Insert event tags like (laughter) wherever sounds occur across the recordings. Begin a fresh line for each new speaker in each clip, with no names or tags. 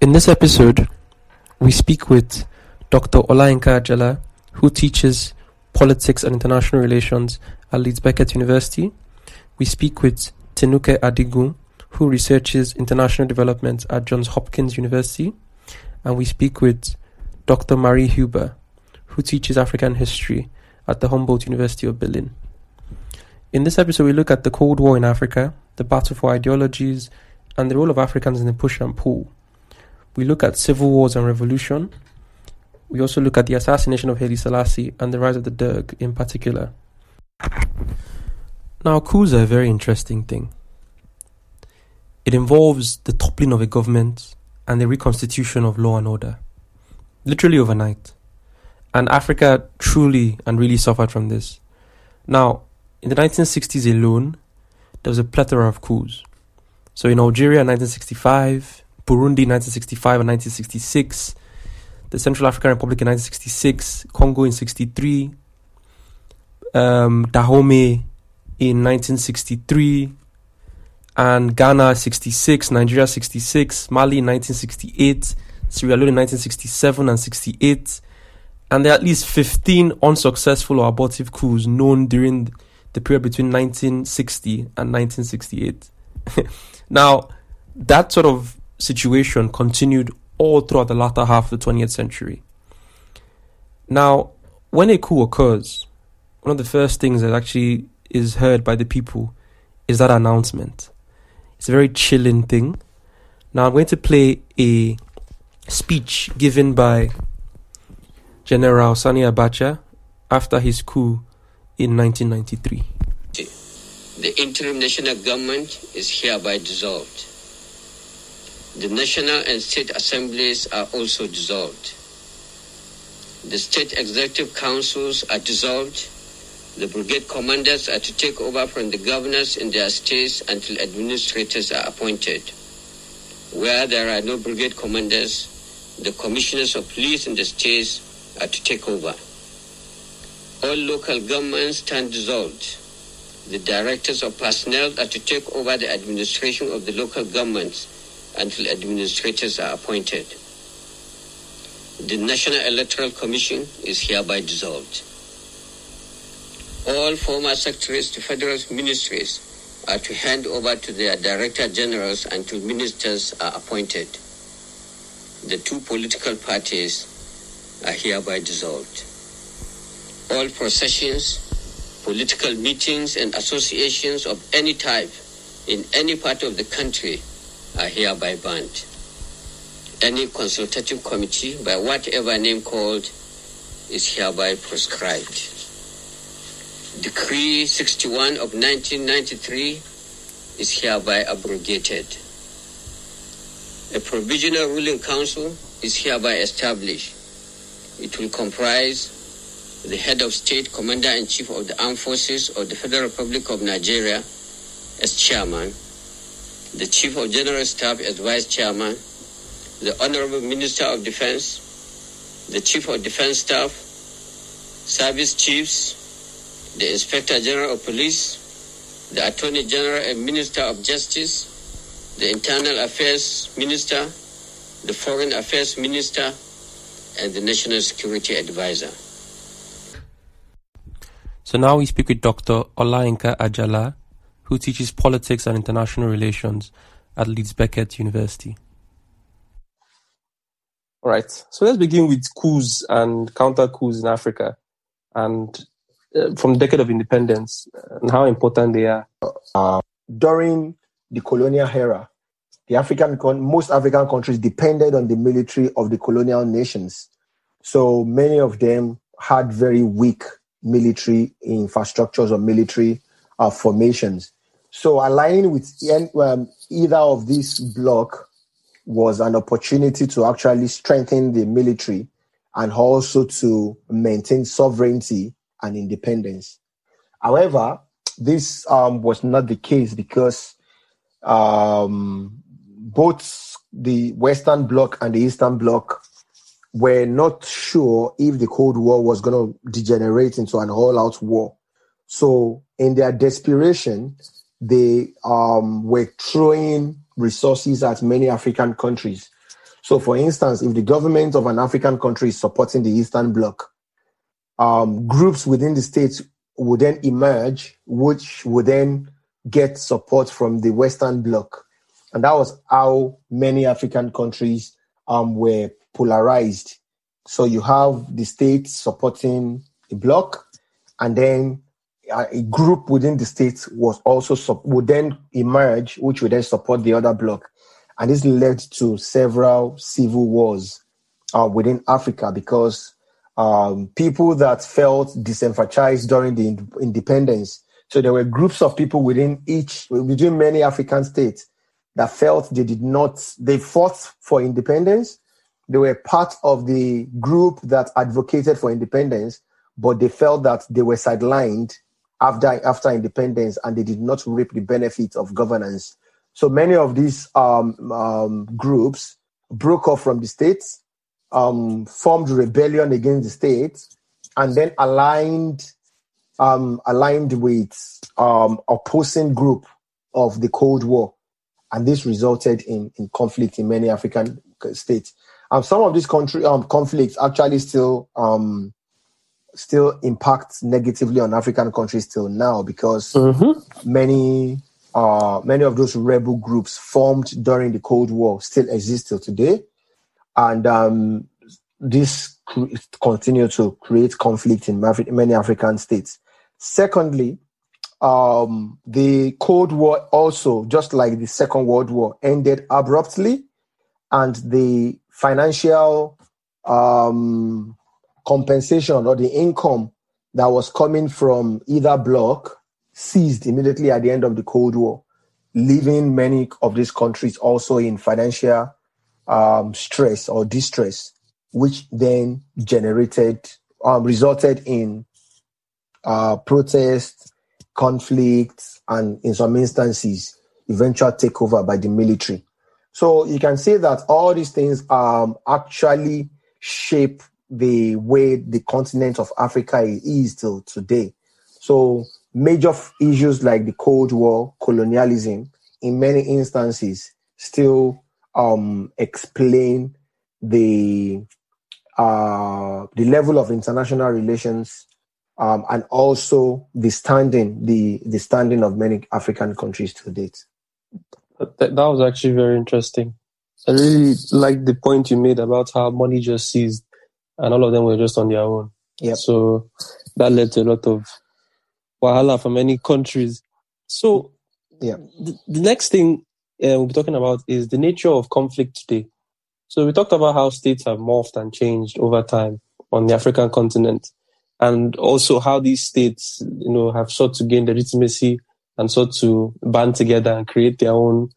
In this episode, we speak with Dr. Olayinka Ajala, who teaches politics and international relations at Leeds Beckett University. We speak with Tinuke Adigun, who researches international development at Johns Hopkins University. And we speak with Dr. Marie Huber, who teaches African history at the Humboldt University of Berlin. In this episode, we look at the Cold War in Africa, the battle for ideologies, and the role of Africans in the push and pull. We look at civil wars and revolution. We also look at the assassination of Haile Selassie and the rise of the Derg in particular. Now, coups are a very interesting thing. It involves the toppling of a government and the reconstitution of law and order, literally overnight. And Africa truly and really suffered from this. Now, in the 1960s alone, there was a plethora of coups. So in Algeria in 1965, Burundi in 1965 and 1966, the Central African Republic in 1966, Congo in 63, um, Dahomey in 1963, and Ghana 66, Nigeria 66, Mali in 1968, Sierra Leone in 1967 and 68, and there are at least 15 unsuccessful or abortive coups known during the period between 1960 and 1968. (laughs) now, that sort of situation continued all throughout the latter half of the 20th century. Now, when a coup occurs, one of the first things that actually is heard by the people is that announcement. It's a very chilling thing. Now, I'm going to play a speech given by General Sani Abacha after his coup in 1993.
The interim national government is hereby dissolved. The national and state assemblies are also dissolved. The state executive councils are dissolved. The brigade commanders are to take over from the governors in their states until administrators are appointed. Where there are no brigade commanders, the commissioners of police in the states are to take over. All local governments stand dissolved. The directors of personnel are to take over the administration of the local governments until administrators are appointed. The National Electoral Commission is hereby dissolved. All former secretaries to federal ministries are to hand over to their director generals until ministers are appointed. The two political parties are hereby dissolved. All processions, political meetings, and associations of any type in any part of the country are hereby banned. Any consultative committee, by whatever name called, is hereby proscribed. Decree 61 of 1993 is hereby abrogated. A provisional ruling council is hereby established. It will comprise the head of state, commander in chief of the armed forces of the Federal Republic of Nigeria as chairman, the chief of general staff as vice chairman, the honorable minister of defense, the chief of defense staff, service chiefs, the inspector general of police, the attorney general and minister of justice, the internal affairs minister, the foreign affairs minister, and the national security advisor.
So now we speak with Dr. Olayinka Ajala, who teaches politics and international relations at Leeds Beckett University. All right, so let's begin with coups and counter coups in Africa, and uh, from the decade of independence and how important they are.
Uh, during the colonial era, the African con- most African countries depended on the military of the colonial nations. So many of them had very weak military infrastructures or military uh, formations. So aligning with um, either of these bloc was an opportunity to actually strengthen the military and also to maintain sovereignty and independence. However, this um, was not the case because um, both the Western Bloc and the Eastern Bloc were not sure if the Cold War was going to degenerate into an all-out war. So, in their desperation, they um, were throwing resources at many African countries. So, for instance, if the government of an African country is supporting the Eastern Bloc, um, groups within the states would then emerge, which would then get support from the Western Bloc. And that was how many African countries um, were polarized. So you have the states supporting the bloc, and then a group within the state was also would then emerge, which would then support the other bloc, and this led to several civil wars uh, within Africa because um, people that felt disenfranchised during the independence. So there were groups of people within each, within many African states that felt they did not, they fought for independence. They were part of the group that advocated for independence, but they felt that they were sidelined after, after independence and they did not reap the benefits of governance. So many of these um, um, groups broke off from the states, um, formed rebellion against the state, and then aligned um, aligned with um, opposing group of the Cold War and this resulted in, in conflict in many African states. Um, some of these country um, conflicts actually still um, still impact negatively on African countries till now because mm-hmm. many uh, many of those rebel groups formed during the Cold War still exist till today, and um, this cr- continue to create conflict in many African states. Secondly, um, the Cold War also, just like the Second World War, ended abruptly, and the financial um, compensation or the income that was coming from either bloc ceased immediately at the end of the Cold War, leaving many of these countries also in financial um, stress or distress, which then generated, um, resulted in uh, protests conflicts, and in some instances, eventual takeover by the military. So you can say that all these things um, actually shape the way the continent of Africa is till today. So major issues like the Cold War, colonialism, in many instances, still um, explain the uh, the level of international relations um, and also the standing, the the standing of many African countries to date.
That, was actually very interesting. I really like the point you made about how money just seized, and all of them were just on their own.
Yeah.
So that led to a lot of wahala for many countries. So
yeah,
the, the next thing uh, we'll be talking about is the nature of conflict today. So we talked about how states have morphed and changed over time on the African continent and also how these states, you know, have sought to gain legitimacy and sought to band together and create their own,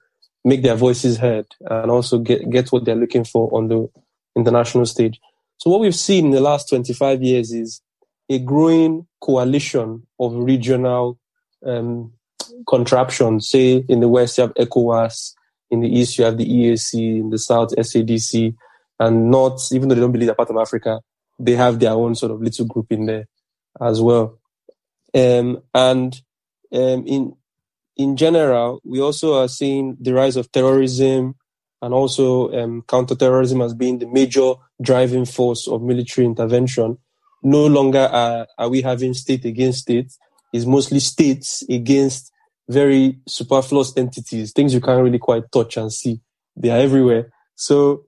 make their voices heard, and also get get what they're looking for on the international stage. So what we've seen in the last 25 years is a growing coalition of regional um, contraptions. Say in the west you have ECOWAS, in the east you have the EAC, in the south SADC, and north, even though they don't believe they're part of Africa, they have their own sort of little group in there as well. Um, and um, in in general, we also are seeing the rise of terrorism and also um, counterterrorism as being the major driving force of military intervention. No longer are, are we having state against state; it's mostly states against very superfluous entities, things you can't really quite touch and see. They are everywhere. So,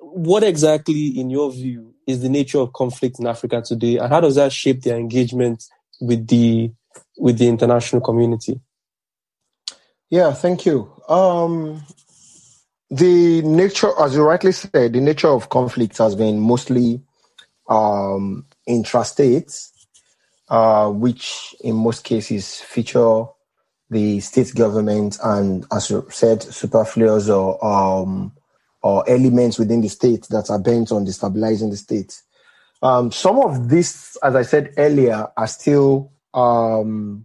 what exactly, in your view, is the nature of conflict in Africa today, and how does that shape their engagement with the with the international community?
Yeah, thank you. Um, the nature, as you rightly said, the nature of conflicts has been mostly um, intrastate, uh, which in most cases feature the state government and, as you said, superfluous or um, or elements within the state that are bent on destabilizing the state. Um, some of these, as I said earlier, are still um,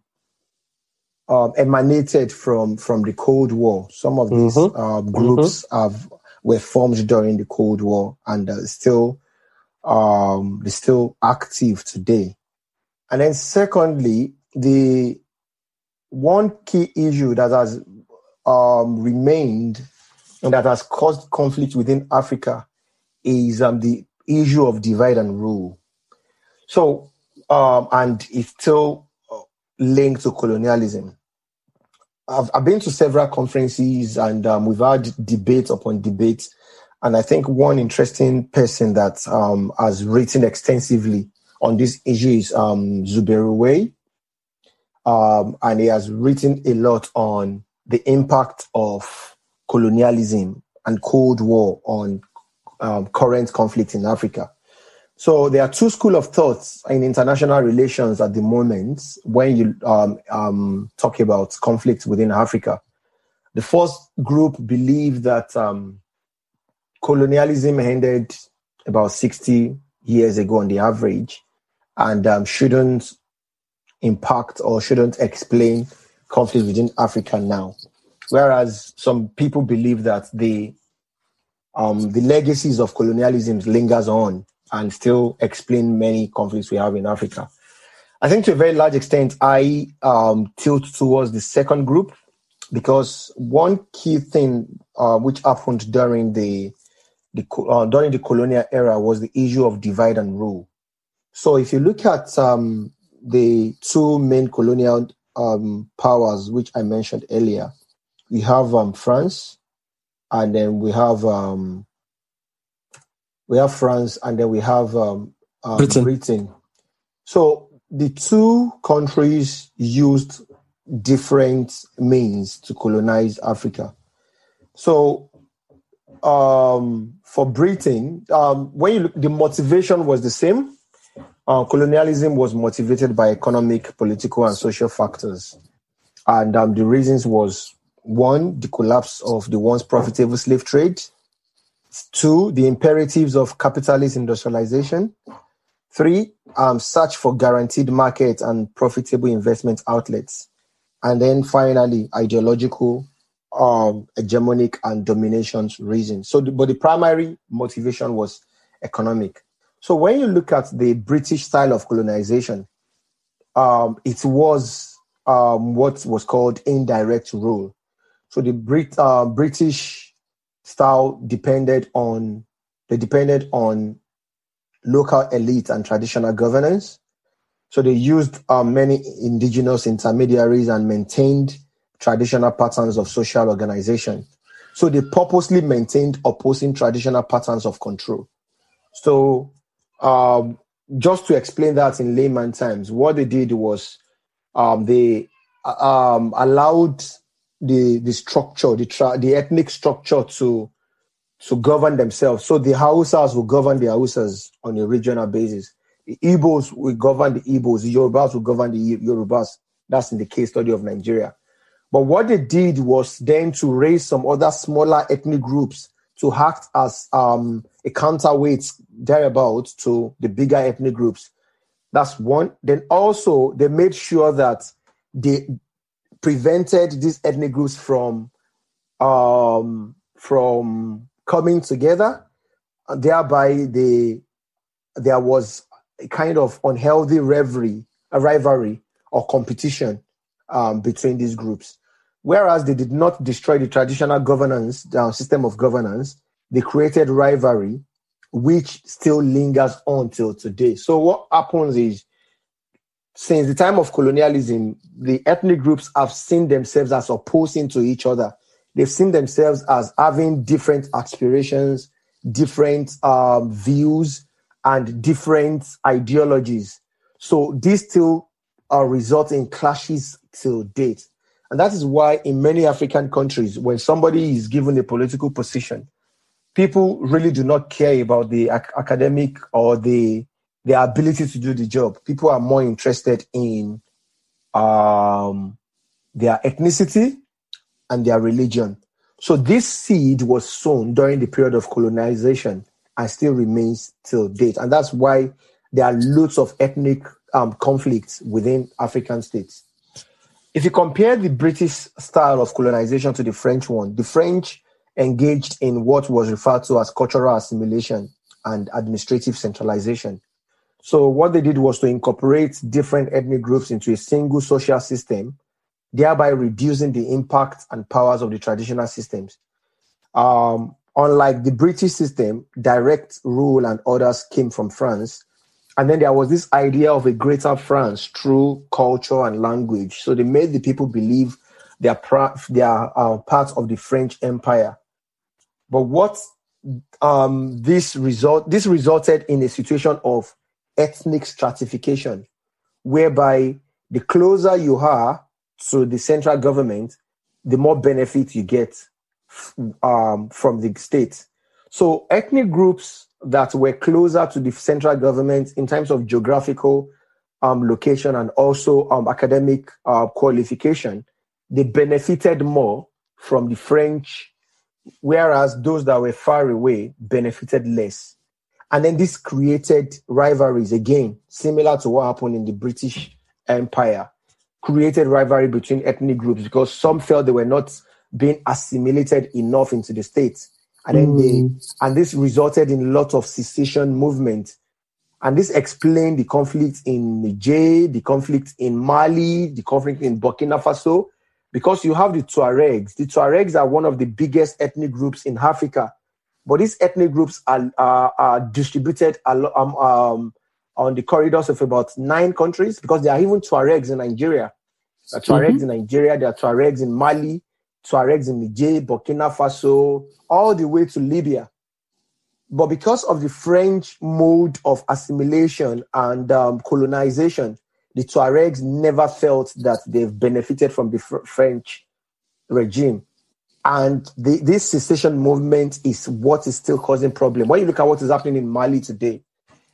um, emanated from from the Cold War. Some of these mm-hmm. uh, groups mm-hmm. have were formed during the Cold War and uh, still um, they're still active today. And then, secondly, the one key issue that has um, remained and that has caused conflict within Africa is um, the issue of divide and rule. So, um, and it's still uh, linked to colonialism. I've, I've been to several conferences and um, we've had debate upon debate. And I think one interesting person that um, has written extensively on this issue is um, Zubeir Um, and he has written a lot on the impact of colonialism and Cold War on um, current conflict in Africa. So there are two school of thoughts in international relations at the moment when you um, um, talk about conflict within Africa. The first group believe that um, colonialism ended about 60 years ago on the average and um, shouldn't impact or shouldn't explain conflict within Africa now. Whereas some people believe that the um, the legacies of colonialism lingers on and still explain many conflicts we have in Africa. I think to a very large extent, I um, tilt towards the second group because one key thing uh, which happened during the, the uh, during the colonial era was the issue of divide and rule. So if you look at um, the two main colonial um, powers which I mentioned earlier, we have um, France, and then we have um, we have France, and then we have um, um, Britain. Britain. So the two countries used different means to colonize Africa. So um, for Britain, um, when you look, the motivation was the same. Uh, colonialism was motivated by economic, political, and social factors, and um, the reasons was one, the collapse of the once profitable slave trade. Two, the imperatives of capitalist industrialization. Three, um, search for guaranteed market and profitable investment outlets. And then finally, ideological, um, hegemonic and dominations reasons. So, the, but the primary motivation was economic. So when you look at the British style of colonization, um, it was um, what was called indirect rule. So the Brit, uh, British style depended on they depended on local elite and traditional governance. So they used uh, many indigenous intermediaries and maintained traditional patterns of social organization. So they purposely maintained opposing traditional patterns of control. So um, just to explain that in layman terms, what they did was um, they uh, um, allowed the the structure, the tra- the ethnic structure to to govern themselves. So the Hausas will govern the Hausas on a regional basis. The Igbos will govern the Igbos. The Yorubas will govern the Yorubas. That's in the case study of Nigeria. But what they did was then to raise some other smaller ethnic groups to act as um, a counterweight thereabout to the bigger ethnic groups. That's one. Then also they made sure that they prevented these ethnic groups from um, from coming together. Thereby, they, there was a kind of unhealthy rivalry, a rivalry or competition um, between these groups. Whereas they did not destroy the traditional governance uh, system of governance, they created rivalry, which still lingers on till today. So what happens is since the time of colonialism, the ethnic groups have seen themselves as opposing to each other. They've seen themselves as having different aspirations, different um, views, and different ideologies. So these still uh, result in clashes till date. And that is why in many African countries, when somebody is given a political position, people really do not care about the ac- academic or the their ability to do the job. People are more interested in um, their ethnicity and their religion. So this seed was sown during the period of colonization and still remains till date. And that's why there are lots of ethnic um, conflicts within African states. If you compare the British style of colonization to the French one, the French engaged in what was referred to as cultural assimilation and administrative centralization. So what they did was to incorporate different ethnic groups into a single social system, thereby reducing the impact and powers of the traditional systems. um, unlike the British system, direct rule and orders came from France. And then there was this idea of a greater France through culture and language. So they made the people believe they are, they are uh, part of the French Empire. But what um, this result this resulted in a situation of ethnic stratification, whereby the closer you are to the central government, the more benefit you get um, from the state. So ethnic groups that were closer to the central government in terms of geographical um, location and also um, academic uh, qualification, they benefited more from the French, whereas those that were far away benefited less. And then this created rivalries again, similar to what happened in the British Empire, created rivalry between ethnic groups because some felt they were not being assimilated enough into the state. And then mm. they, and this resulted in a lot of secession movement. And this explained the conflict in Niger, the conflict in Mali, the conflict in Burkina Faso, because you have the Tuaregs. The Tuaregs are one of the biggest ethnic groups in Africa, but these ethnic groups are, are, are distributed um, um, on the corridors of about nine countries because there are even Tuaregs in Nigeria. There are Tuaregs mm-hmm. in Nigeria, there are Tuaregs in Mali, Tuaregs in Niger, Burkina Faso, all the way to Libya. But because of the French mode of assimilation and um, colonization, the Tuaregs never felt that they've benefited from the fr- French regime. And the, this secession movement is what is still causing problem. When you look at what is happening in Mali today,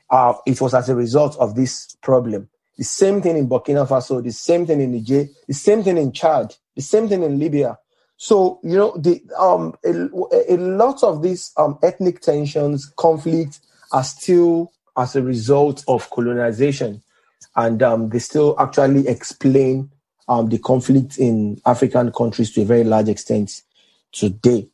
uh, it was as a result of this problem. The same thing in Burkina Faso, the same thing in Niger, the same thing in Chad, the same thing in Libya. So you know, the um, a, a lot of these um, ethnic tensions, conflicts are still as a result of colonization and um, they still actually explain um, the conflict in African countries to a very large extent today.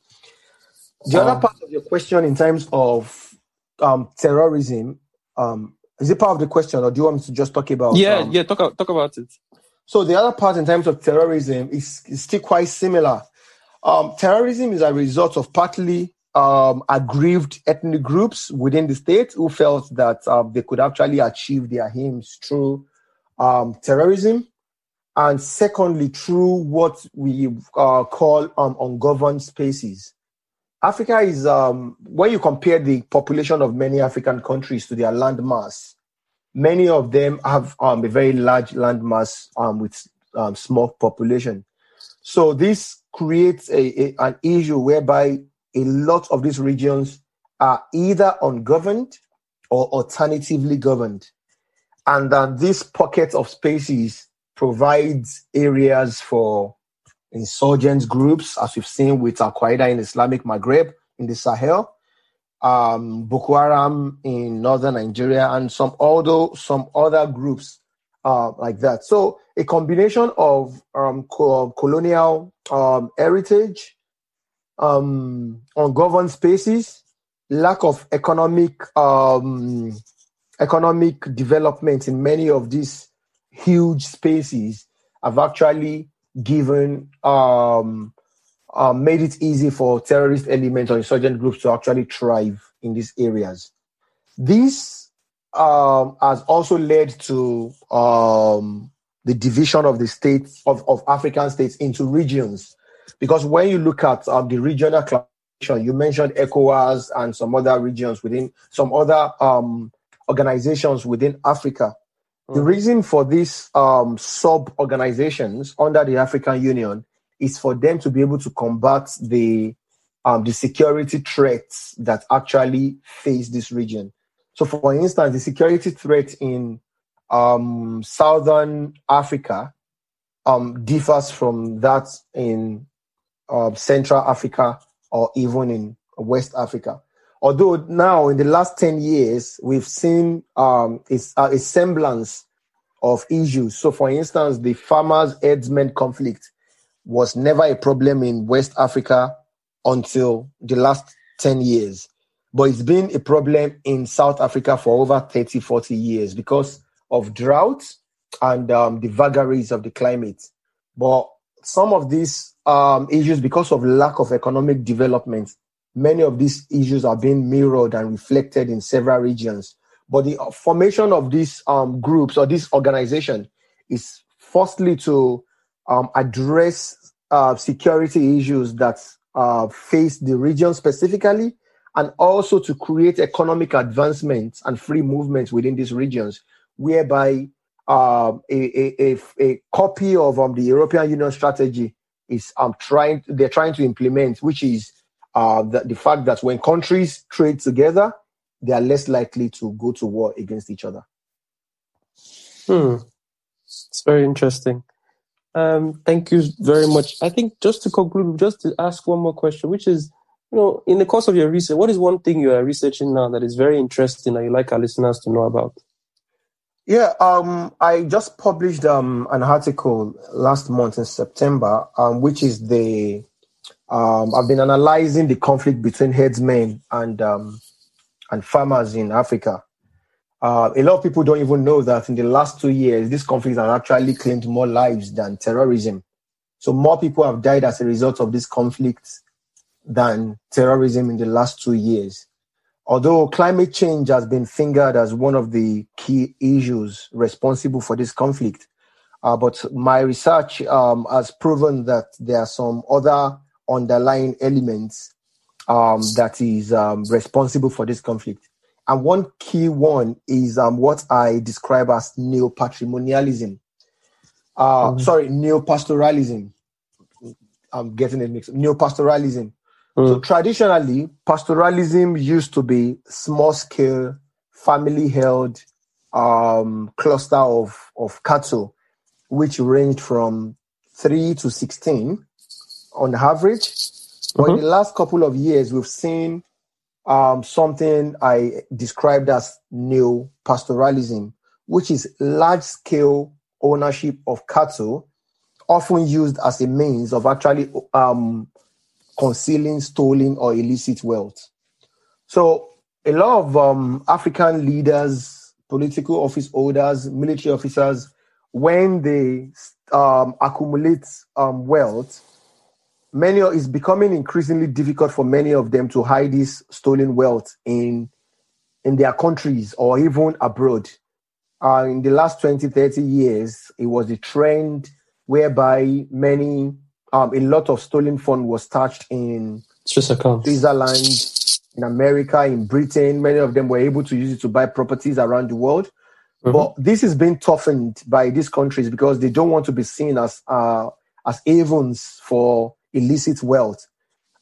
The other um, part of your question, in terms of um, terrorism, um, is it part of the question, or do you want me to just talk about?
Yeah, yeah, talk talk about it.
So the other part, in terms of terrorism, is, is still quite similar. terrorism is a result of partly um, aggrieved ethnic groups within the state who felt that um, they could actually achieve their aims through um, terrorism, and secondly, through what we uh, call um, ungoverned spaces. Africa is, um, when you compare the population of many African countries to their land mass, many of them have um, a very large land mass with small population. So this creates a, a, an issue whereby a lot of these regions are either ungoverned or alternatively governed. And then this pocket of spaces provides areas for insurgent groups, as we've seen with Al Qaeda in Islamic Maghreb in the Sahel, um, Boko Haram in northern Nigeria, and some other some other groups uh, like that. So a combination of um, co- colonial um, heritage um, ungoverned spaces, lack of economic um, economic development in many of these huge spaces have actually given um, uh, made it easy for terrorist elements or insurgent groups to actually thrive in these areas. This um, has also led to um, the division of the states of, of African states into regions because when you look at um, the regional classification, you mentioned ECOWAS and some other regions within some other um, organizations within Africa. Mm. The reason for these um, sub organizations under the African Union is for them to be able to combat the um, the security threats that actually face this region. So, for instance, the security threat in um, Southern Africa um, differs from that in uh, Central Africa or even in West Africa. Although now in the last 10 years, we've seen um, a, semblance of issues. So, for instance, the farmers' herdsmen conflict was never a problem in West Africa until the last 10 years. But it's been a problem in South Africa for over 30, 40 years because of drought and um, the vagaries of the climate. But some of these um, issues, because of lack of economic development, many of these issues are being mirrored and reflected in several regions. But the formation of these um, groups or this organization is firstly to um, address uh, security issues that uh, face the region specifically, and also to create economic advancement and free movement within these regions, whereby uh, a, a, a, copy of um, the European Union strategy is um, trying they're trying to implement, which is uh, the, the fact that when countries trade together, they are less likely to go to war against each other.
Hmm. It's very interesting. Um, thank you very much. I think just to conclude, just to ask one more question, which is, you know, in the course of your research, what is one thing you are researching now that is very interesting that you like our listeners to know about?
Yeah, um, I just published um, an article last month in September, um, which is the um, I've been analyzing the conflict between herdsmen and um, and farmers in Africa. Uh, a lot of people don't even know that in the last two years, this conflict has actually claimed more lives than terrorism. So more people have died as a result of this conflict than terrorism in the last two years. Although climate change has been fingered as one of the key issues responsible for this conflict, uh, but my research um, has proven that there are some other underlying elements um, that is um, responsible for this conflict. And one key one is um, what I describe as neo-patrimonialism. Uh, mm-hmm. Sorry, neo-pastoralism. I'm getting it mixed. Neo-pastoralism. Mm. So traditionally, pastoralism used to be small-scale, family-held um, cluster of, of cattle, which ranged from three to sixteen on average. Mm-hmm. But in mm-hmm. the last couple of years, we've seen um, something I described as new pastoralism, which is large scale ownership of cattle, often used as a means of actually um, concealing stolen or illicit wealth. So, a lot of um, African leaders, political office holders, military officers, when they um, accumulate um, wealth, many it's becoming increasingly difficult for many of them to hide this stolen wealth in in their countries or even abroad. Uh, in the last 20, 30 years, it was a trend whereby many, um, a lot of stolen fund was touched in Switzerland, in America, in Britain. Many of them were able to use it to buy properties around the world. Mm-hmm. But this is being toughened by these countries because they don't want to be seen as uh, as havens for illicit wealth.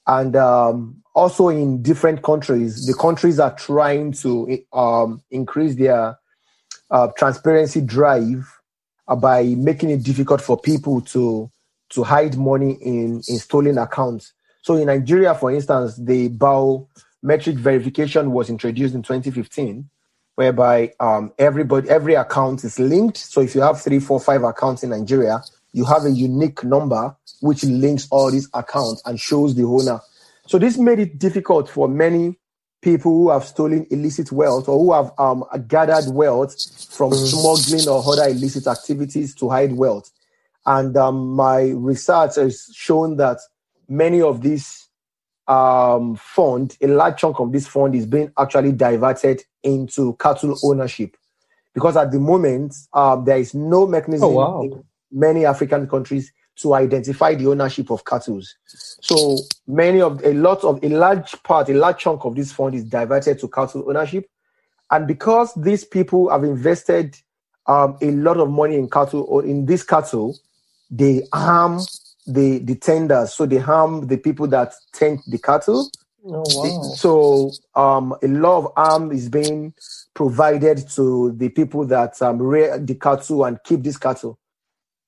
And um, also in different countries, the countries are trying to um, increase their uh, transparency drive by making it difficult for people to to hide money in, in stolen accounts. So in Nigeria, for instance, the biometric verification was introduced in 2015, whereby um, everybody every account is linked. So if you have three, four, five accounts in Nigeria, you have a unique number which links all these accounts and shows the owner. So this made it difficult for many people who have stolen illicit wealth or who have um, gathered wealth from mm. smuggling or other illicit activities to hide wealth. And um, my research has shown that many of these um, fund, a large chunk of this fund is being actually diverted into cattle ownership. Because at the moment, um, there is no mechanism oh, wow many African countries to identify the ownership of cattle. So many of a lot of a large part, a large chunk of this fund is diverted to cattle ownership. And because these people have invested um, a lot of money in cattle or in this cattle, they harm the, the tenders. So they harm the people that tend the cattle.
Oh, wow.
So um, a lot of harm is being provided to the people that um, rear the cattle and keep this cattle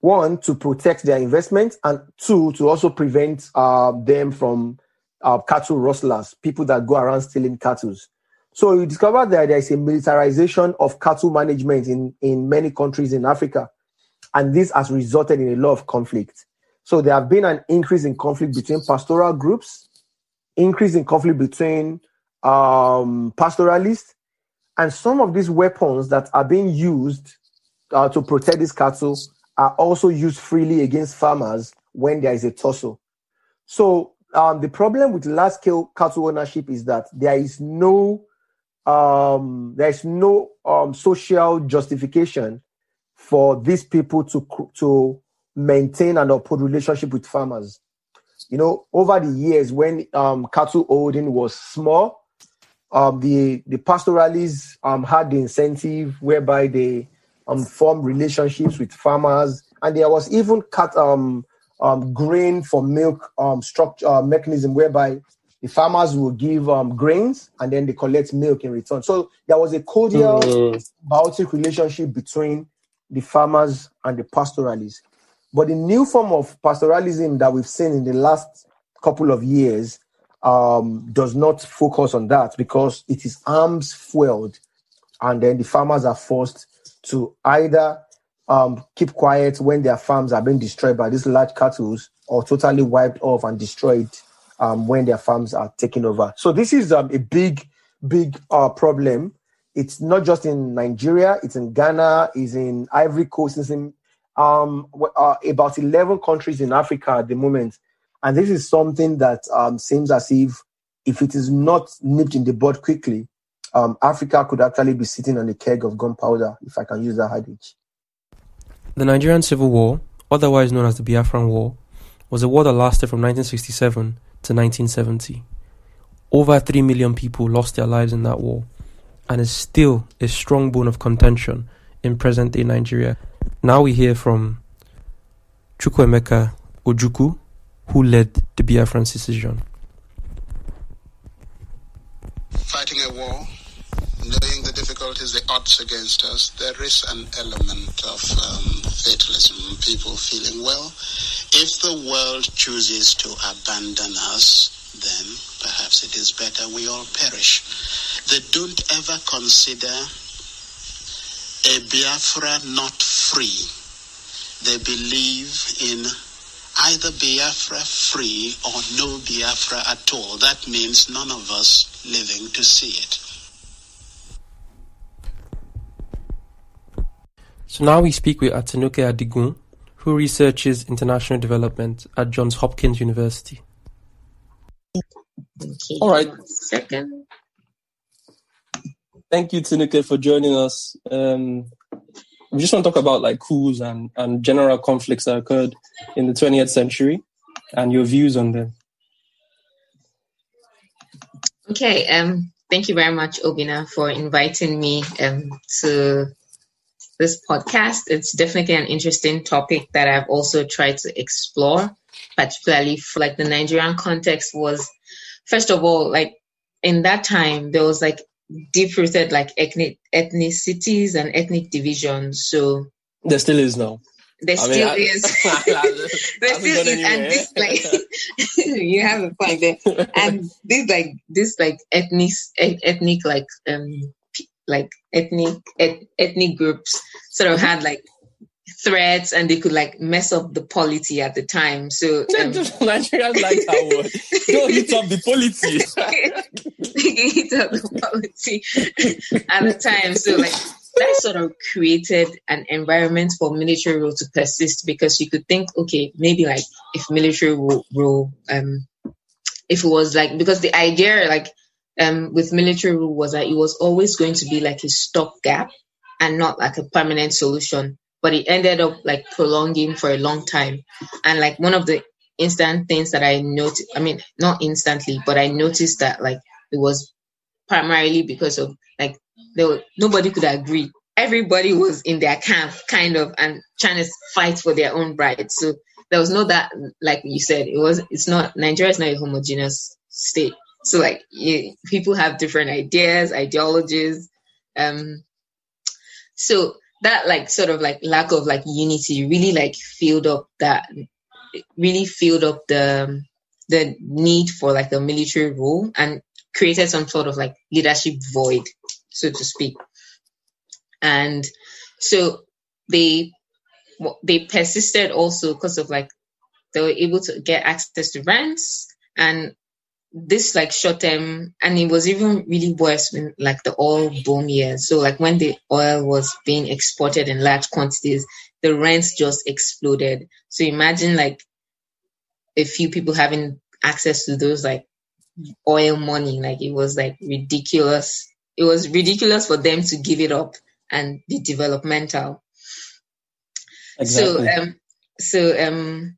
one to protect their investment and two to also prevent uh, them from uh, cattle rustlers people that go around stealing cattle. So you discover that there is a militarization of cattle management in, in many countries in africa and this has resulted in a lot of conflict. So there have been an increase in conflict between pastoral groups increase in conflict between um, pastoralists and some of these weapons that are being used uh, to protect these cattle are also used freely against farmers when there is a tussle. So um, the problem with large scale cattle ownership is that there is no um, there is no um, social justification for these people to to maintain and uphold relationship with farmers. You know, over the years when um, cattle holding was small, um, the the pastoralists um, had the incentive whereby they um, formed relationships with farmers, and there was even cut um, um, grain for milk um, structure uh, mechanism whereby the farmers will give um, grains and then they collect milk in return. So there was a cordial mm. biotic relationship between the farmers and the pastoralists. But the new form of pastoralism that we've seen in the last couple of years um, does not focus on that because it is arms fueled, and then the farmers are forced to either um, keep quiet when their farms are being destroyed by these large cattle or totally wiped off and destroyed um, when their farms are taken over. So this is um, a big, big uh, problem. It's not just in Nigeria; it's in Ghana, it's in Ivory Coast, it's in um, uh, about eleven countries in Africa at the moment. And this is something that um, seems as if, if it is not nipped in the bud quickly, um, Africa could actually be sitting on a keg of gunpowder, if I can use that adage.
The Nigerian Civil War, otherwise known as the Biafran War, was a war that lasted from 1967 to 1970. Over 3 million people lost their lives in that war, and is still a strong bone of contention in present day Nigeria. Now we hear from Chukwuemeka Ojukwu, who led the Biafran secession.
Fighting a war knowing the difficulties, the odds against us, there is an element of um, fatalism, people feeling, well, if the world chooses to abandon us, then perhaps it is better we all perish. They don't ever consider a Biafra not free. They believe in either Biafra free or no Biafra at all. That means none of us living to see it.
So now we speak with Atinúkẹ́ Adigun, who researches international development at Johns Hopkins University.
Okay, All right. Second.
Thank you, Tinuke, for joining us. Um, we just want to talk about like coups and, and general conflicts that occurred in the 20th century and your views on them.
Okay, um, thank you very much, Obina, for inviting me um, to this podcast. It's definitely an interesting topic that I've also tried to explore, particularly for like the Nigerian context was, first of all, like in that time, there was like deep rooted like ethnic ethnicities and ethnic divisions. So
there still is now.
There I still mean, is. (laughs) (laughs) there still is, and this like (laughs) you have a point there. And this like this like ethnic ethnic like um like ethnic et- ethnic groups sort of had like threats and they could like mess up the polity at the time. So um,
Nigerians like that word. (laughs) Don't hit up the polity.
hit up the polity at the time. So like that sort of created an environment for military rule to persist because you could think, okay, maybe like if military rule, rule um, if it was like because the idea like um, with military rule was that it was always going to be like a stopgap and not like a permanent solution. But it ended up like prolonging for a long time. And like one of the instant things that I noticed, I mean, not instantly, but I noticed that like it was primarily because of like there were, nobody could agree. Everybody was in their camp kind of and trying to fight for their own rights. So there was no that like you said, it was it's not Nigeria is not a homogeneous state. So like you, people have different ideas, ideologies. Um, so that like sort of like lack of like unity really like filled up that really filled up the the need for like a military rule and created some sort of like leadership void, so to speak. And so they they persisted also because of like they were able to get access to rents and this like short term and it was even really worse when like the oil boom years so like when the oil was being exported in large quantities the rents just exploded so imagine like a few people having access to those like oil money. Like it was like ridiculous. It was ridiculous for them to give it up and be developmental. Exactly. So um so um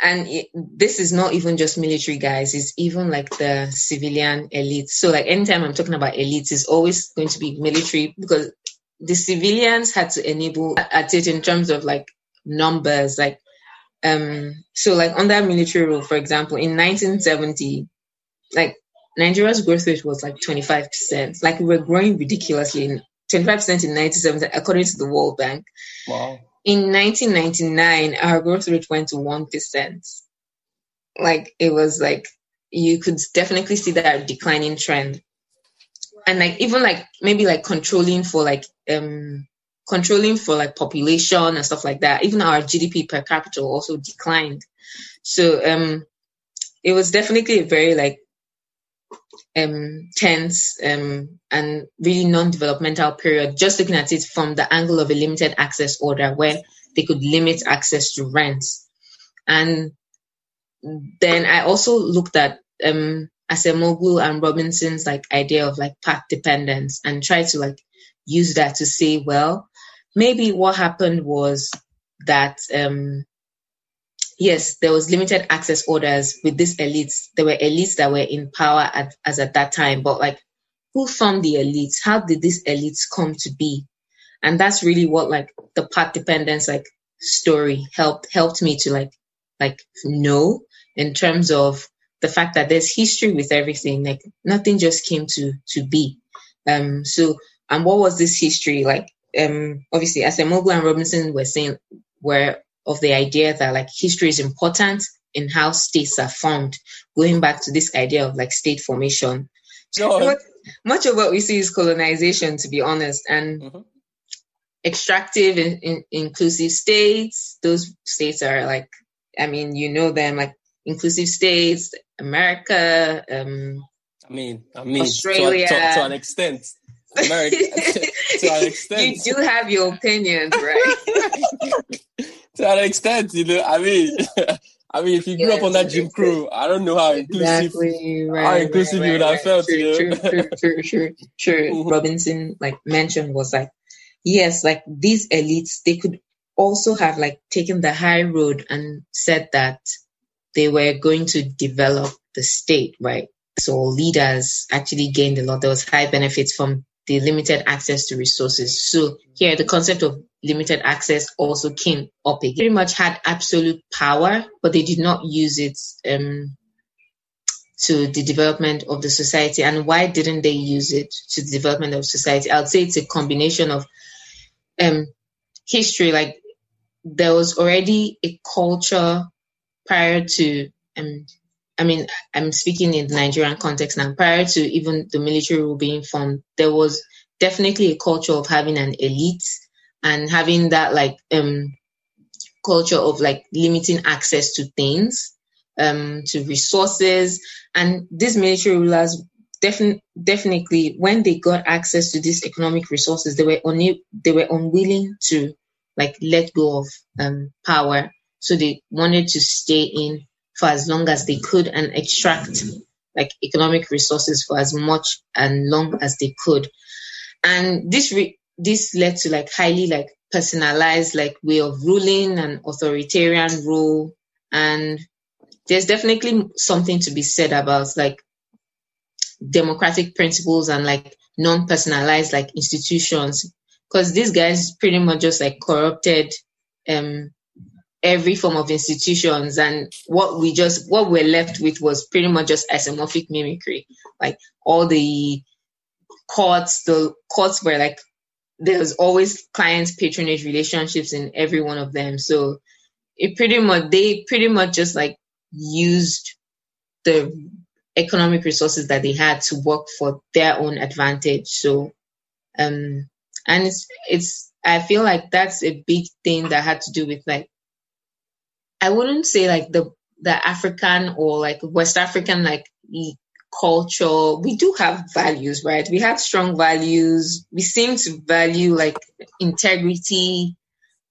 and this is not even just military guys it's even like the civilian elite. So like anytime i'm talking about elites it's always going to be military because the civilians had to enable at it in terms of like numbers like um so like on that military rule for example in 1970 like nigeria's growth rate was like 25% like we were growing ridiculously in 25% in 1970 according to the world bank.
Wow
in 1999, our growth rate went to 1%. Like it was like, you could definitely see that declining trend. And like, even like, maybe like controlling for like, um, controlling for like population and stuff like that. Even our GDP per capita also declined. So, um, it was definitely a very like um, tense um, and really non-developmental period, just looking at it from the angle of a limited access order where they could limit access to rent. And then I also looked at um, Acemoglu and Robinson's like idea of like path dependence and tried to like use that to say, well, maybe what happened was that um, yes, there was limited access orders with these elites. There were elites that were in power at, as at that time, but like who formed the elites? How did these elites come to be? And that's really what like the path dependence like story helped helped me to like like know in terms of the fact that there's history with everything. Like nothing just came to to be. Um so and what was this history? Like um obviously Acemoglu and Robinson were saying were of the idea that like history is important in how states are formed, going back to this idea of like state formation. Much, much, of what we see is colonization, to be honest, and mm-hmm. extractive in, in, inclusive states. Those states are like, I mean, you know them like inclusive states, America. Um,
I mean, I mean, Australia to, to, to an extent. America, (laughs) to an (laughs) extent.
You do have your opinions, right? (laughs)
to an extent, you know. I mean, (laughs) I mean, if you grew yes, up on that Jim Crow, I don't know how inclusive, right, how inclusive right, you would have felt. Sure, you know?
sure, sure, sure, sure. Mm-hmm. Robinson like mentioned was like, yes, like these elites, they could also have like taken the high road and said that they were going to develop the state, right? So leaders actually gained a lot. There was high benefits from the limited access to resources. So here, the concept of limited access also came up again. Pretty much had absolute power, but they did not use it um, to the development of the society. And why didn't they use it to the development of society? I'd say it's a combination of um, history. Like there was already a culture prior to um, I mean, I'm speaking in the Nigerian context now. Prior to even the military rule being formed, there was definitely a culture of having an elite and having that like um culture of like limiting access to things, um, to resources. And these military rulers definitely definitely when they got access to these economic resources, they were only they were unwilling to like let go of um power. So they wanted to stay in for as long as they could and extract like economic resources for as much and long as they could. And this re- this led to like highly like personalized like way of ruling and authoritarian rule. And there's definitely something to be said about like democratic principles and like non-personalized like institutions. Because these guys pretty much just like corrupted um every form of institutions. And what we just what we're left with was pretty much just isomorphic mimicry. Like all the courts the courts were like there's always clients patronage relationships in every one of them. So it pretty much they pretty much just like used the economic resources that they had to work for their own advantage. So um and it's it's i feel like that's a big thing that had to do with like I wouldn't say like the the African or like West African like culture. We do have values, right? We have strong values. We seem to value like integrity,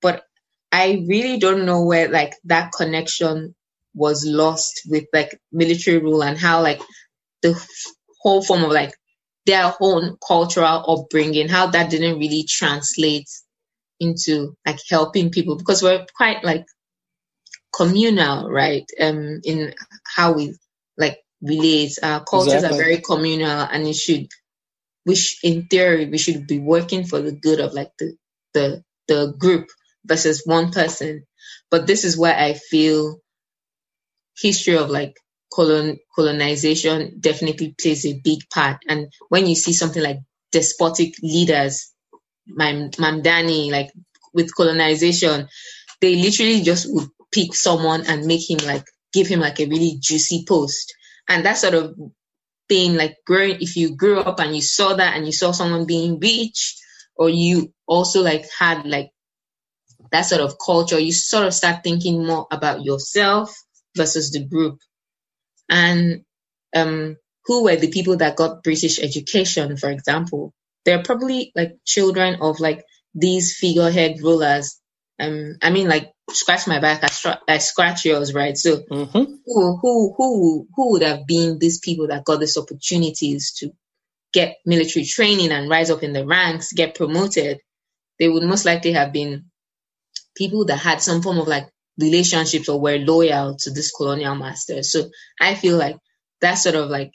but I really don't know where like that connection was lost with like military rule and how like the whole form of like their own cultural upbringing, how that didn't really translate into like helping people because we're quite like communal, right? Um, in how we like relate. Our cultures exactly. are very communal, and it should, which in theory, we should be working for the good of like the the the group versus one person. But this is where I feel history of like colon colonization definitely plays a big part. And when you see something like despotic leaders, my Mamdani, like with colonization, they literally just would pick someone and make him like give him like a really juicy post. And that sort of thing, like growing, if you grew up and you saw that and you saw someone being rich, or you also like had like that sort of culture, you sort of start thinking more about yourself versus the group. And um, who were the people that got British education, for example? They're probably like children of like these figurehead rulers. Um, I mean, like scratch my back, I, I scratch yours, right? So, mm-hmm. who who who who would have been these people that got these opportunities to get military training and rise up in the ranks, get promoted? They would most likely have been people that had some form of like relationships or were loyal to this colonial master. So I feel like that sort of like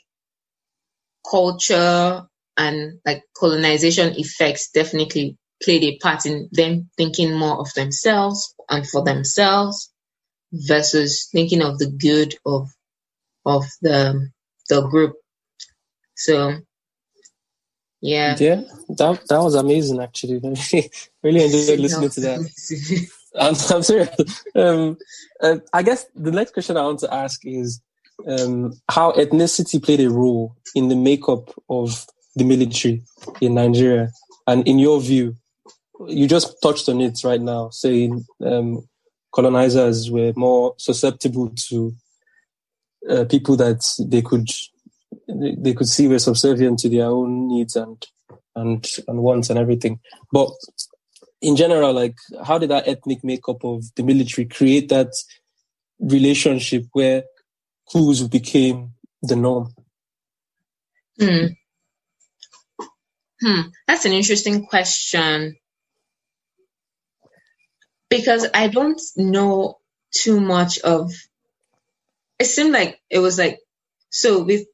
culture and like colonization effects definitely played a part in them thinking more of themselves and for themselves versus thinking of the good of of the the group. So yeah.
Yeah, that that was amazing actually. (laughs) really enjoyed listening to that. (laughs) (laughs) I'm, I'm serious. Um, uh, I guess the next question I want to ask is um, how ethnicity played a role in the makeup of the military in Nigeria. And in your view, you just touched on it right now, saying um, colonizers were more susceptible to uh, people that they could they could see were subservient to their own needs and and and wants and everything. But in general, like how did that ethnic makeup of the military create that relationship where coups became the norm?
Hmm. Hmm. That's an interesting question because I don't know too much of. It seemed like it was like so with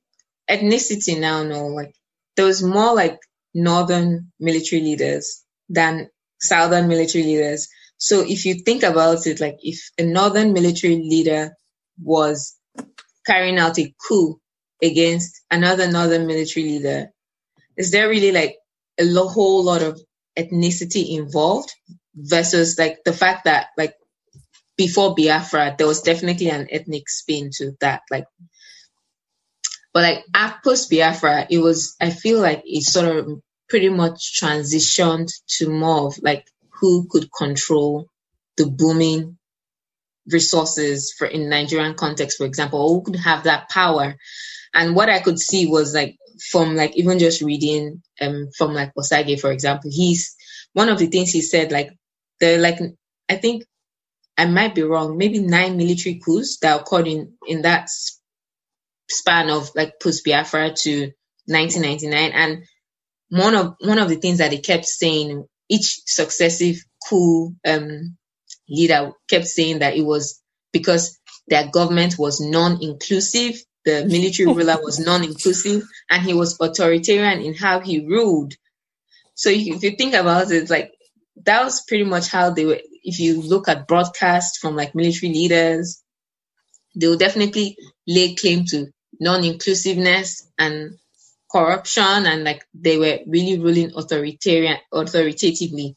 ethnicity now. No, like there was more like northern military leaders than southern military leaders. So if you think about it, like if a northern military leader was carrying out a coup against another northern military leader, is there really like a whole lot of ethnicity involved versus like the fact that like before Biafra, there was definitely an ethnic spin to that. Like, but like after post Biafra, it was, I feel like it sort of pretty much transitioned to more of like who could control the booming resources for in Nigerian context, for example, who could have that power. And what I could see was like from like even just reading um from like Osaghae, for example, he's one of the things he said, like the like I think I might be wrong, maybe nine military coups that occurred in in that span of like post Biafra to 1999, and one of one of the things that they kept saying each successive coup um, leader kept saying that it was because their government was non-inclusive the military (laughs) ruler was non-inclusive and he was authoritarian in how he ruled. So if you think about it like that was pretty much how they were if you look at broadcasts from like military leaders they will definitely lay claim to non-inclusiveness and corruption and like they were really ruling authoritarian authoritatively.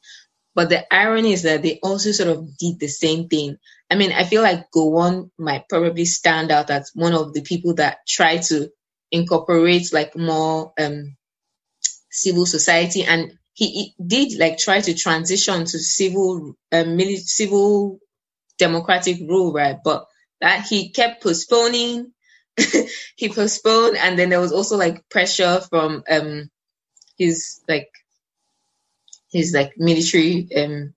But the irony is that they also sort of did the same thing. I mean, I feel like Gowon might probably stand out as one of the people that try to incorporate like more um, civil society, and he, did like try to transition to civil, um, civil democratic rule, right? But that he kept postponing (laughs) he postponed, and then there was also like pressure from um his like his like military um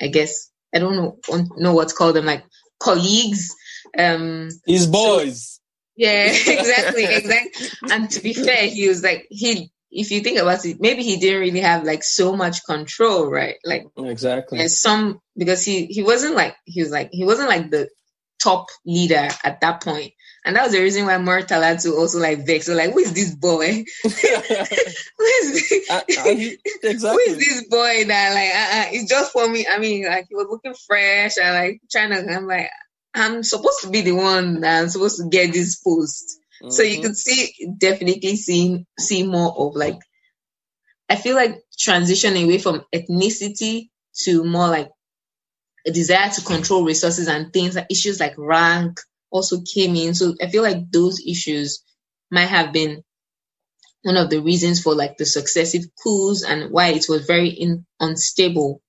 I guess I don't know know what's called them like colleagues Um,
His boys.
yeah, (laughs) exactly, exactly. And to be fair, he was like he. If you think about it, maybe he didn't really have like so much control, right? Like
Exactly.
And some because he he wasn't like he was like he wasn't like the top leader at that point. And that was the reason why Murtala too also like vexed. So like, who is this boy? (laughs) (laughs) who is this,
Uh, uh, exactly.
is this boy that like uh, uh, it's just for me? I mean, like he was looking fresh and like trying to. I'm like, I'm supposed to be the one that's supposed to get this post. So you
Mhm.
could see definitely see see more of like I feel like transition away from ethnicity to more like a desire to control resources and things like issues like rank also came in. So I feel like those issues might have been one of the reasons for like the successive coups and why it was very in, unstable.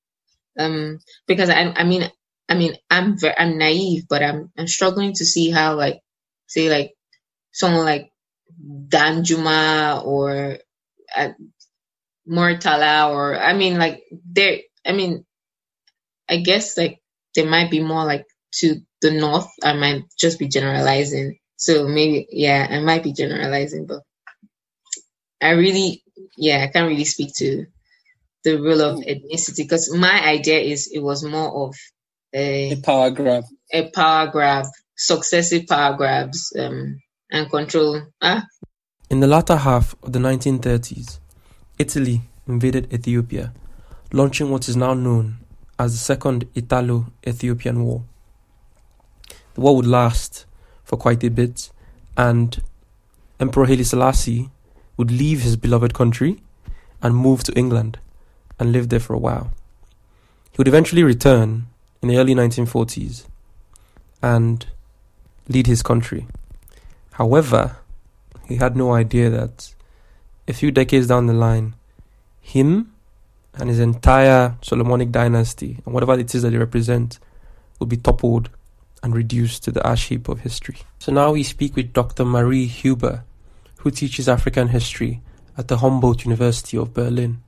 Um, because I, I mean, I mean, I'm very, I'm naive, but I'm, I'm struggling to see how like, say like someone like Danjuma or uh, Murtala or I mean like there I mean I guess like there might be more like to the north I might just be generalizing so maybe yeah I might be generalizing but I really yeah I can't really speak to the role of ethnicity because my idea is it was more of a,
A power grab.
a power grab successive power grabs um and control ah
In the latter half of the 1930s, Italy invaded Ethiopia, launching what is now known as the Second Italo Ethiopian War. The war would last for quite a bit, and Emperor Haile Selassie would leave his beloved country and move to England and live there for a while. He would eventually return in the early 1940s and lead his country. However, he had no idea that a few decades down the line, him and his entire Solomonic dynasty and whatever it is that they represent will be toppled and reduced to the ash heap of history. So now we speak with Dr. Marie Huber, who teaches African history at the Humboldt University of Berlin.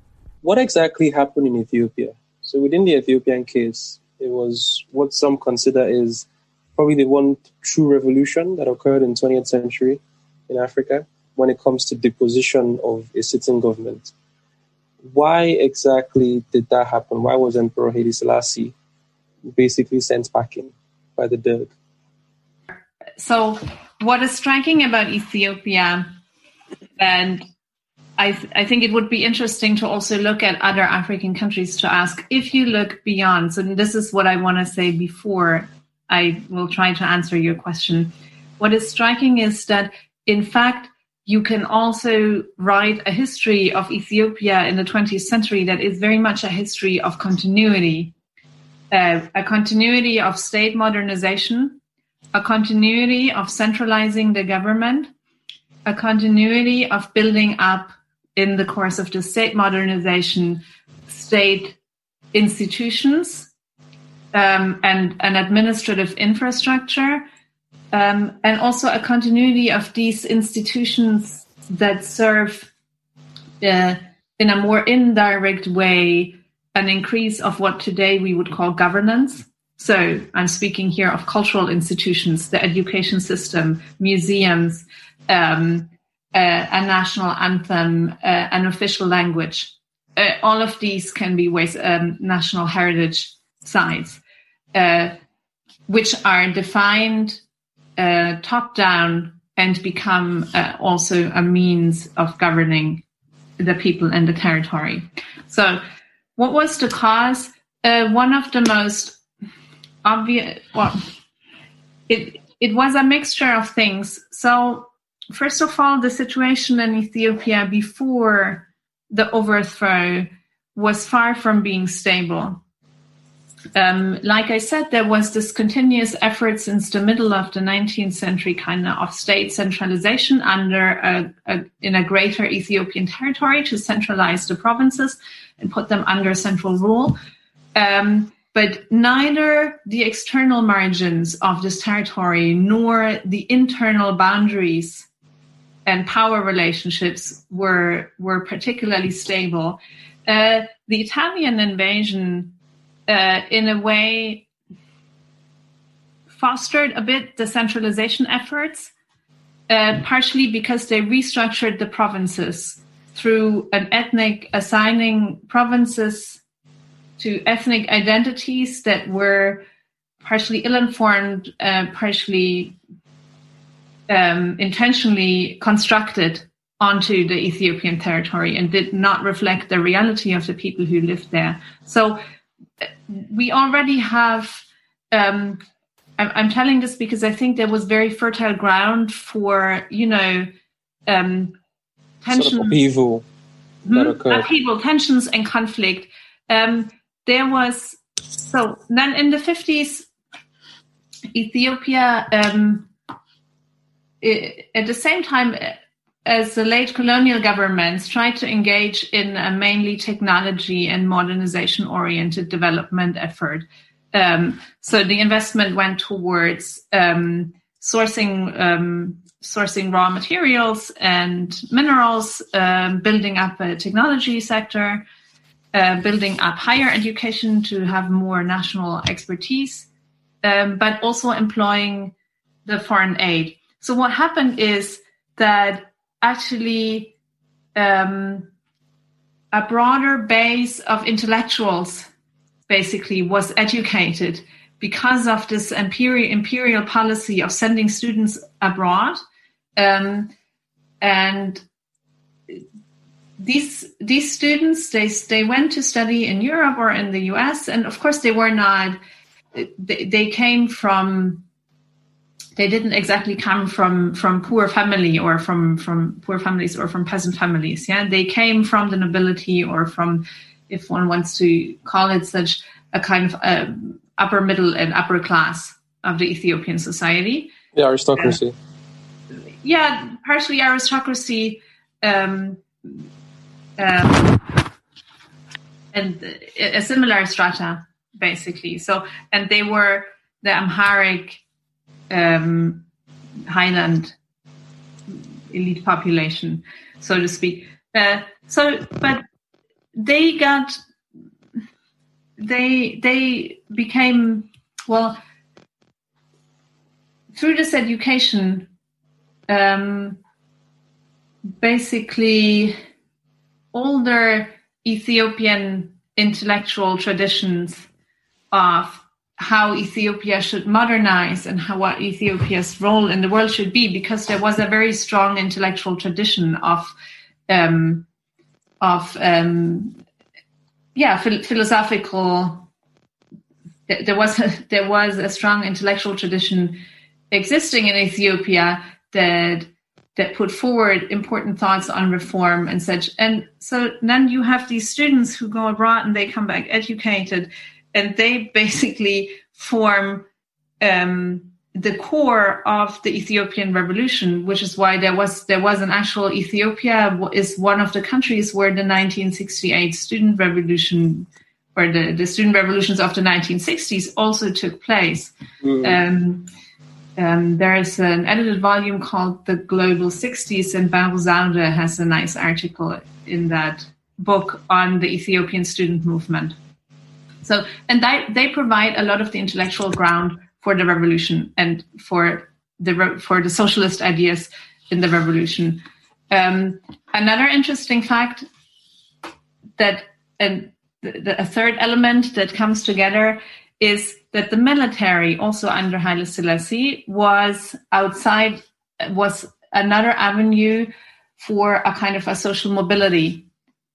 What exactly happened in Ethiopia? So within the Ethiopian case, it was what some consider is probably the one true revolution that occurred in 20th century in Africa when it comes to deposition of a sitting government. Why exactly did that happen? Why was Emperor Haile Selassie basically sent packing by the Derg?
So, what is striking about Ethiopia, and I, th- I think it would be interesting to also look at other African countries to ask if you look beyond. So, this is what I want to say before I will try to answer your question. What is striking is that, in fact, you can also write a history of Ethiopia in the 20th century that is very much a history of continuity, uh, a continuity of state modernization, a continuity of centralizing the government, a continuity of building up in the course of the state modernization state institutions um, and an administrative infrastructure um, and also a continuity of these institutions that serve uh, in a more indirect way an increase of what today we would call governance. So I'm speaking here of cultural institutions, the education system, museums, um, uh, a national anthem, uh, an official language. Uh, all of these can be ways, um, national heritage sites, uh, which are defined uh, top down and become uh, also a means of governing the people and the territory. So, what was the cause? Uh, one of the most obvious, well, it it was a mixture of things. So, first of all, the situation in Ethiopia before the overthrow was far from being stable um, like I said, there was this continuous effort since the middle of the 19th century, kind of of state centralization under a, a, in a greater Ethiopian territory to centralize the provinces and put them under central rule. Um, but neither the external margins of this territory nor the internal boundaries and power relationships were were particularly stable. Uh, the Italian invasion uh, in a way fostered a bit decentralization efforts, uh, partially because they restructured the provinces through an ethnic assigning provinces to ethnic identities that were partially ill-informed, uh, partially um, intentionally constructed onto the Ethiopian territory and did not reflect the reality of the people who lived there. So we already have. Um, I'm, I'm, telling this because I think there was very fertile ground for you know um, tensions,
sort of upheaval,
hmm? upheaval, tensions, and conflict. Um, there was so then in the 50s, Ethiopia. Um, it, at the same time as the late colonial governments tried to engage in a mainly technology and modernization oriented development effort. Um, so the investment went towards um, sourcing um, sourcing raw materials and minerals, um, building up a technology sector, uh, building up higher education to have more national expertise, um, but also employing the foreign aid. So what happened is that actually um, a broader base of intellectuals basically was educated because of this imperial, imperial policy of sending students abroad. Um, and these these students they they went to study in Europe or in the US, and of course they were not. They, they came from they didn't exactly come from from poor family or from from poor families or from peasant families yeah? They came from the nobility or from if one wants to call it such a kind of uh, upper middle and upper class of the ethiopian society.
The aristocracy.
Uh, yeah partially aristocracy um, um, and a similar strata basically. So and they were the amharic um, highland elite population, so to speak. Uh, so, but they got they they became well through this education. Um, basically, older Ethiopian intellectual traditions of how Ethiopia should modernize and how what Ethiopia's role in the world should be, because there was a very strong intellectual tradition of, um, of um, yeah, philosophical. There was a, (laughs) there was a strong intellectual tradition existing in Ethiopia that that put forward important thoughts on reform and such. And so then you have these students who go abroad and they come back educated and they basically form um, the core of the Ethiopian revolution, which is why there was there was an actual Ethiopia is one of the countries where the 1968 student revolution or the, the student revolutions of the 1960s also took place. Mm. Um, um, there is an edited volume called The Global 60s, and Bahru Zewde has a nice article in that book on the Ethiopian student movement. So, and they provide a lot of the intellectual ground for the revolution and for the for the socialist ideas in the revolution. Um, another interesting fact that and the, a third element that comes together is that the military, also under Haile Selassie, was outside was another avenue for a kind of a social mobility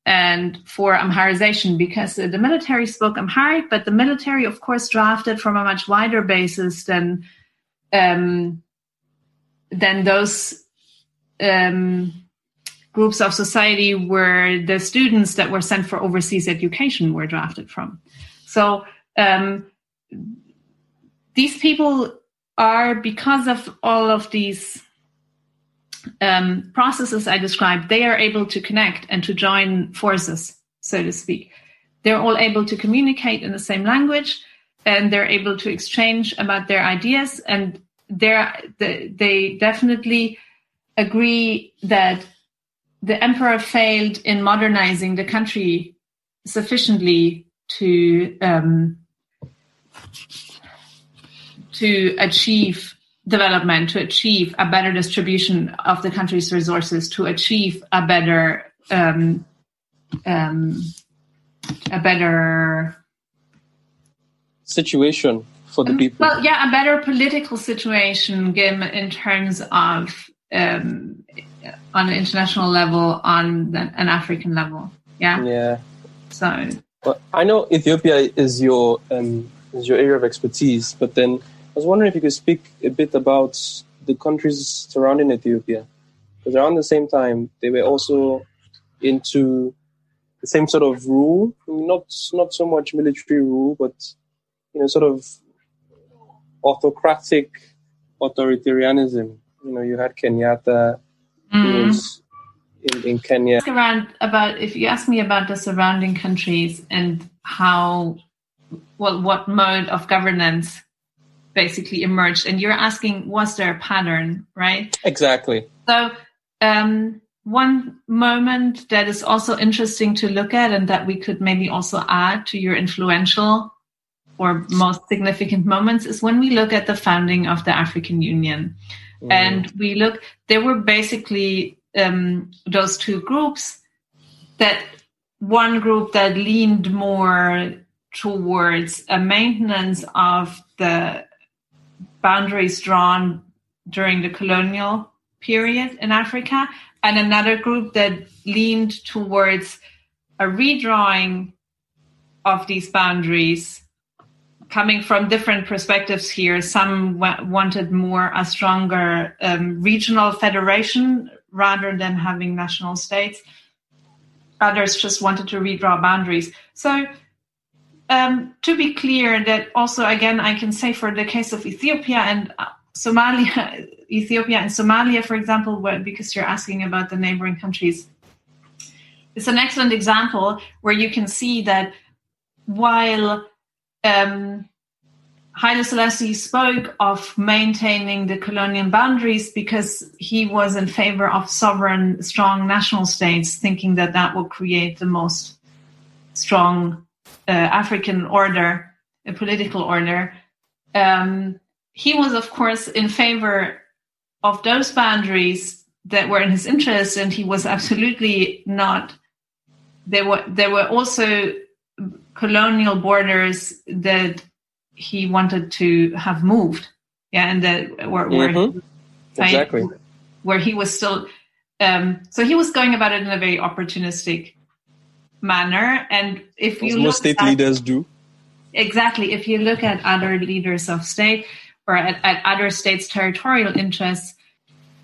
and for Amharization because the military spoke Amharic, but the military, of course, drafted from a much wider basis than um, than those um, groups of society where the students that were sent for overseas education were drafted from. So um, these people are because of all of these um, processes I described, they are able to connect and to join forces, so to speak. They're all able to communicate in the same language and they're able to exchange about their ideas and they're, they definitely agree that the emperor failed in modernizing the country sufficiently to um, to achieve development, to achieve a better distribution of the country's resources, to achieve a better um, um, a better
situation for the people.
Well, yeah, a better political situation given in terms of um, on an international level, on an African level. Yeah.
Yeah.
So.
Well, I know Ethiopia is your um, is your area of expertise, but then I was wondering if you could speak a bit about the countries surrounding Ethiopia, because around the same time they were also into the same sort of rule, not not so much military rule, but you know, sort of autocratic authoritarianism. You know, you had Kenyatta, mm. was in, in Kenya.
Around about if you ask me about the surrounding countries and how, well, what mode of governance basically emerged, and you're asking was there a pattern, right?
Exactly.
So. Um, one moment that is also interesting to look at and that we could maybe also add to your influential or most significant moments is when we look at the founding of the African Union. Mm. And we look, there were basically um, those two groups that one group that leaned more towards a maintenance of the boundaries drawn during the colonial period in Africa, and another group that leaned towards a redrawing of these boundaries coming from different perspectives here. Some w- wanted more a stronger um, regional federation rather than having national states. Others just wanted to redraw boundaries. So, um, to be clear, that also again I can say for the case of Ethiopia and uh, Somalia, (laughs) Ethiopia and Somalia, for example, because you're asking about the neighboring countries, it's an excellent example where you can see that while um, Haile Selassie spoke of maintaining the colonial boundaries because he was in favor of sovereign, strong national states, thinking that that will create the most strong African order, a political order. Um, he was, of course, in favor of those boundaries that were in his interest, and he was absolutely not. There were there were also colonial borders that he wanted to have moved. Yeah, and that where,
mm-hmm. where exactly
where he was still. Um, so he was going about it in a very opportunistic manner, and if you
most state
at,
leaders do
exactly, if you look at other leaders of state, or at, at other states' territorial interests,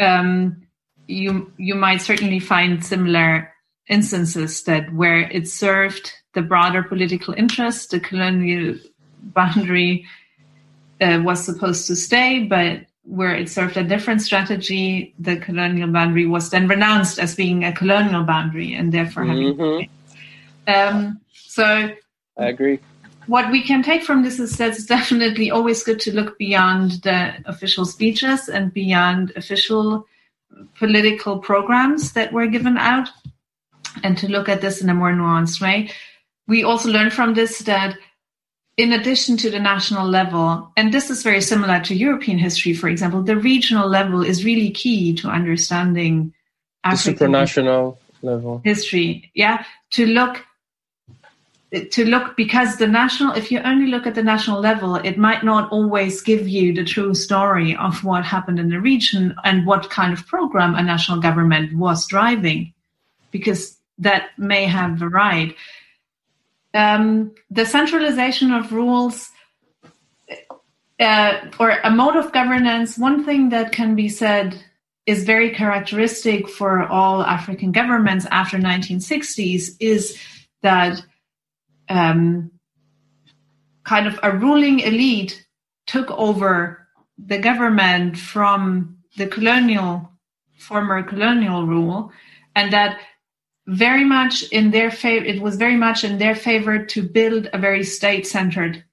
um, you you might certainly find similar instances that where it served the broader political interest, the colonial boundary uh, was supposed to stay, but where it served a different strategy, the colonial boundary was then renounced as being a colonial boundary and therefore
mm-hmm.
having. Um, so
I agree
what we can take from this is that it's definitely always good to look beyond the official speeches and beyond official political programs that were given out and to look at this in a more nuanced way. We also learned from this that in addition to the national level, and this is very similar to European history, for example, the regional level is really key to understanding
African the supranational level
history. Yeah, to look to look because the national if you only look at the national level it might not always give you the true story of what happened in the region and what kind of program a national government was driving because that may have varied. Um, the centralization of rules uh, or a mode of governance one thing that can be said is very characteristic for all african governments after 1960s is that um, kind of a ruling elite took over the government from the colonial former colonial rule and that very much in their favor it was very much in their favor to build a very state centered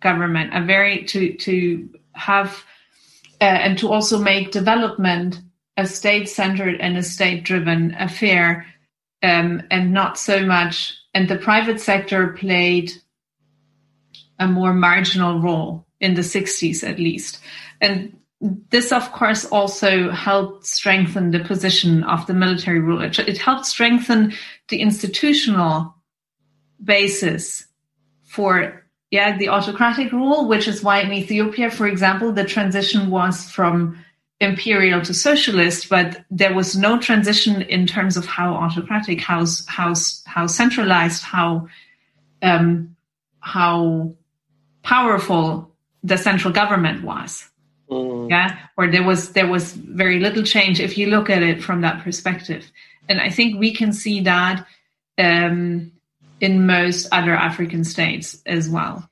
government a very to to have uh, and to also make development a state centered and a state driven affair um, and not so much and the private sector played a more marginal role in the 60s at least. And this, of course, also helped strengthen the position of the military rule. It, it helped strengthen the institutional basis for yeah the autocratic rule, which is why in Ethiopia, for example, the transition was from imperial to socialist, but there was no transition in terms of how autocratic, how how how centralized, how um, how powerful the central government was. Mm. Yeah, or there was there was very little change if you look at it from that perspective, and I think we can see that um, in most other African states as well.